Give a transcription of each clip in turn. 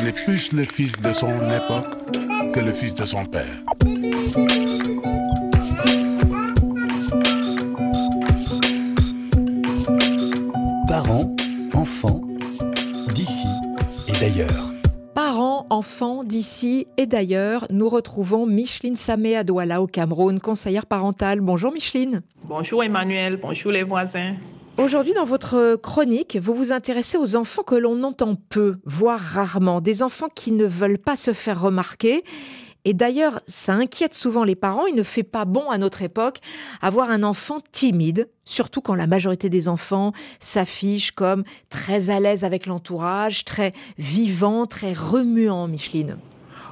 On est plus le fils de son époque que le fils de son père. Parents, enfants, d'ici et d'ailleurs. Parents, enfants d'ici et d'ailleurs, nous retrouvons Micheline Samé à Douala au Cameroun, conseillère parentale. Bonjour Micheline. Bonjour Emmanuel, bonjour les voisins. Aujourd'hui, dans votre chronique, vous vous intéressez aux enfants que l'on entend peu, voire rarement, des enfants qui ne veulent pas se faire remarquer. Et d'ailleurs, ça inquiète souvent les parents. Il ne fait pas bon à notre époque avoir un enfant timide, surtout quand la majorité des enfants s'affichent comme très à l'aise avec l'entourage, très vivant, très remuant, Micheline.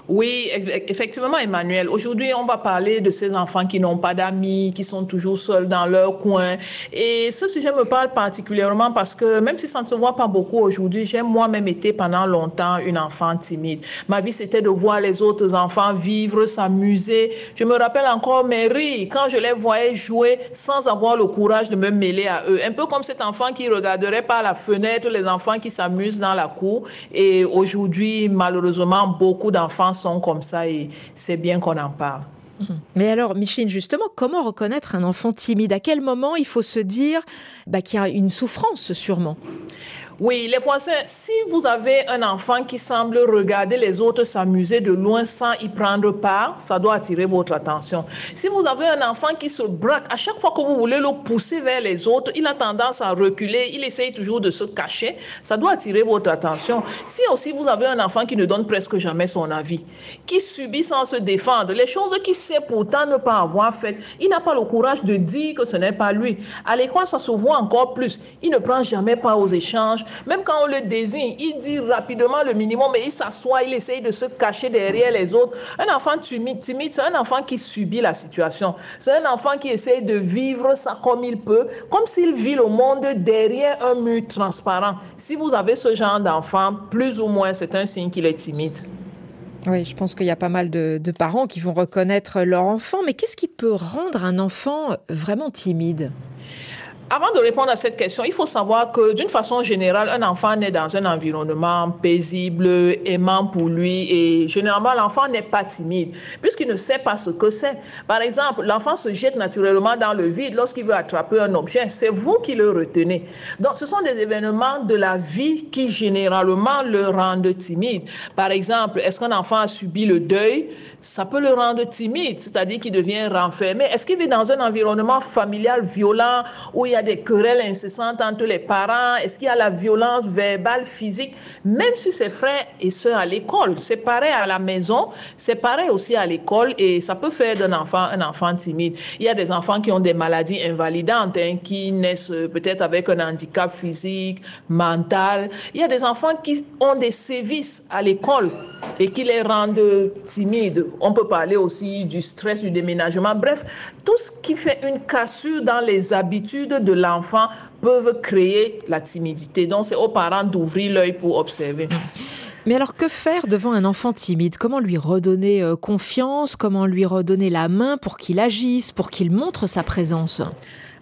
Oui, effectivement, Emmanuel. Aujourd'hui, on va parler de ces enfants qui n'ont pas d'amis, qui sont toujours seuls dans leur coin. Et ce sujet me parle particulièrement parce que même si ça ne se voit pas beaucoup aujourd'hui, j'ai moi-même été pendant longtemps une enfant timide. Ma vie, c'était de voir les autres enfants vivre, s'amuser. Je me rappelle encore mes rires quand je les voyais jouer sans avoir le courage de me mêler à eux. Un peu comme cet enfant qui regarderait par la fenêtre les enfants qui s'amusent dans la cour. Et aujourd'hui, malheureusement, beaucoup d'enfants sont comme ça et c'est bien qu'on en parle. Mais alors, Micheline, justement, comment reconnaître un enfant timide? À quel moment il faut se dire bah, qu'il y a une souffrance, sûrement? Oui, les voisins, si vous avez un enfant qui semble regarder les autres s'amuser de loin sans y prendre part, ça doit attirer votre attention. Si vous avez un enfant qui se braque, à chaque fois que vous voulez le pousser vers les autres, il a tendance à reculer, il essaye toujours de se cacher, ça doit attirer votre attention. Si aussi vous avez un enfant qui ne donne presque jamais son avis, qui subit sans se défendre, les choses qu'il sait pourtant ne pas avoir faites, il n'a pas le courage de dire que ce n'est pas lui. À l'école, ça se voit encore plus. Il ne prend jamais part aux échanges, même quand on le désigne, il dit rapidement le minimum, mais il s'assoit, il essaye de se cacher derrière les autres. Un enfant timide, timide c'est un enfant qui subit la situation. C'est un enfant qui essaye de vivre ça comme il peut, comme s'il vit le monde derrière un mur transparent. Si vous avez ce genre d'enfant, plus ou moins, c'est un signe qu'il est timide. Oui, je pense qu'il y a pas mal de, parents qui vont reconnaître leur enfant, mais qu'est-ce qui peut rendre un enfant vraiment timide? Avant de répondre à cette question, il faut savoir que d'une façon générale, un enfant naît dans un environnement paisible, aimant pour lui et généralement l'enfant n'est pas timide puisqu'il ne sait pas ce que c'est. Par exemple, l'enfant se jette naturellement dans le vide lorsqu'il veut attraper un objet. C'est vous qui le retenez. Donc ce sont des événements de la vie qui généralement le rendent timide. Par exemple, est-ce qu'un enfant a subi le deuil? Ça peut le rendre timide, c'est-à-dire qu'il devient renfermé. Est-ce qu'il vit dans un environnement familial violent où il y a des querelles incessantes entre les parents Est-ce qu'il y a la violence verbale, physique? Même si ses frères et sœurs à l'école, c'est pareil à la maison, c'est pareil aussi à l'école et ça peut faire d'un enfant un enfant timide. Il y a des enfants qui ont des maladies invalidantes, hein, qui naissent peut-être avec un handicap physique, mental. Il y a des enfants qui ont des sévices à l'école et qui les rendent timides on peut parler aussi du stress du déménagement. Bref, tout ce qui fait une cassure dans les habitudes de l'enfant peuvent créer la timidité. Donc, c'est aux parents d'ouvrir l'œil pour observer. Mais alors que faire devant un enfant timide? Comment lui redonner euh, confiance? Comment lui redonner la main pour qu'il agisse, pour qu'il montre sa présence?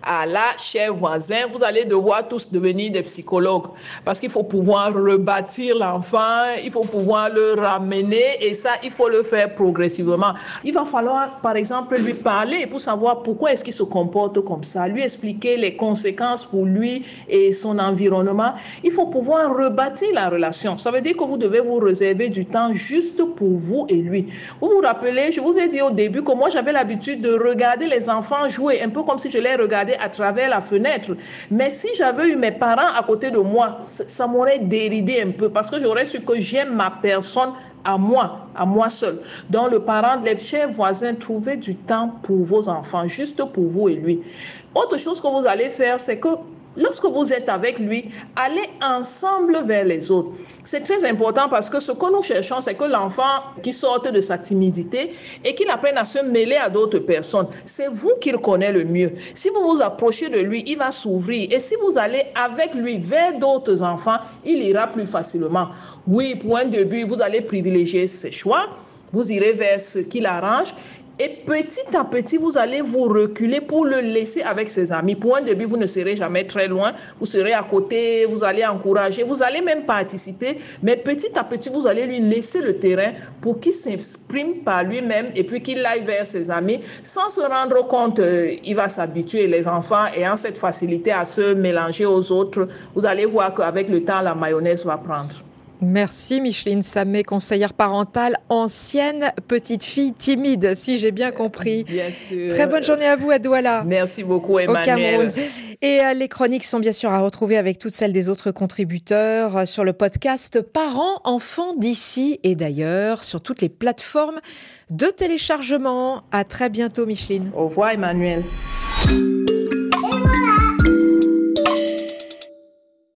À la chers voisins, vous allez devoir tous devenir des psychologues parce qu'il faut pouvoir rebâtir l'enfant, il faut pouvoir le ramener et ça, il faut le faire progressivement. Il va falloir, par exemple, lui parler pour savoir pourquoi est-ce qu'il se comporte comme ça, lui expliquer les conséquences pour lui et son environnement. Il faut pouvoir rebâtir la relation. Ça veut dire que vous devez vous réserver du temps juste pour vous et lui. Vous vous rappelez, je vous ai dit au début que moi, j'avais l'habitude de regarder les enfants jouer, un peu comme si je les regardais à travers la fenêtre. Mais si j'avais eu mes parents à côté de moi, ça m'aurait déridé un peu parce que j'aurais su que j'aime ma personne à moi, à moi seul. Donc le parent, les chers voisins, trouvez du temps pour vos enfants, juste pour vous et lui. Autre chose que vous allez faire, c'est que Lorsque vous êtes avec lui, allez ensemble vers les autres. C'est très important parce que ce que nous cherchons, c'est que l'enfant qui sorte de sa timidité et qu'il apprenne à se mêler à d'autres personnes. C'est vous qu'il connaît le mieux. Si vous vous approchez de lui, il va s'ouvrir. Et si vous allez avec lui vers d'autres enfants, il ira plus facilement. Oui, pour un début, vous allez privilégier ses choix. Vous irez vers ce qui l'arrange Et petit à petit, vous allez vous reculer pour le laisser avec ses amis. Pour un début, vous ne serez jamais très loin. Vous serez à côté, vous allez encourager, vous allez même participer. Mais petit à petit, vous allez lui laisser le terrain pour qu'il s'exprime par lui-même et puis qu'il aille vers ses amis. Sans se rendre compte, euh, il va s'habituer. Les enfants ayant cette facilité à se mélanger aux autres, vous allez voir qu'avec le temps, la mayonnaise va prendre. Merci Micheline Samé, conseillère parentale, ancienne petite fille timide, si j'ai bien compris. Bien sûr. Très bonne journée à vous à Douala. Merci beaucoup Emmanuel. Et euh, les chroniques sont bien sûr à retrouver avec toutes celles des autres contributeurs euh, sur le podcast Parents, enfants d'ici et d'ailleurs sur toutes les plateformes de téléchargement. À très bientôt Micheline. Au revoir Emmanuel.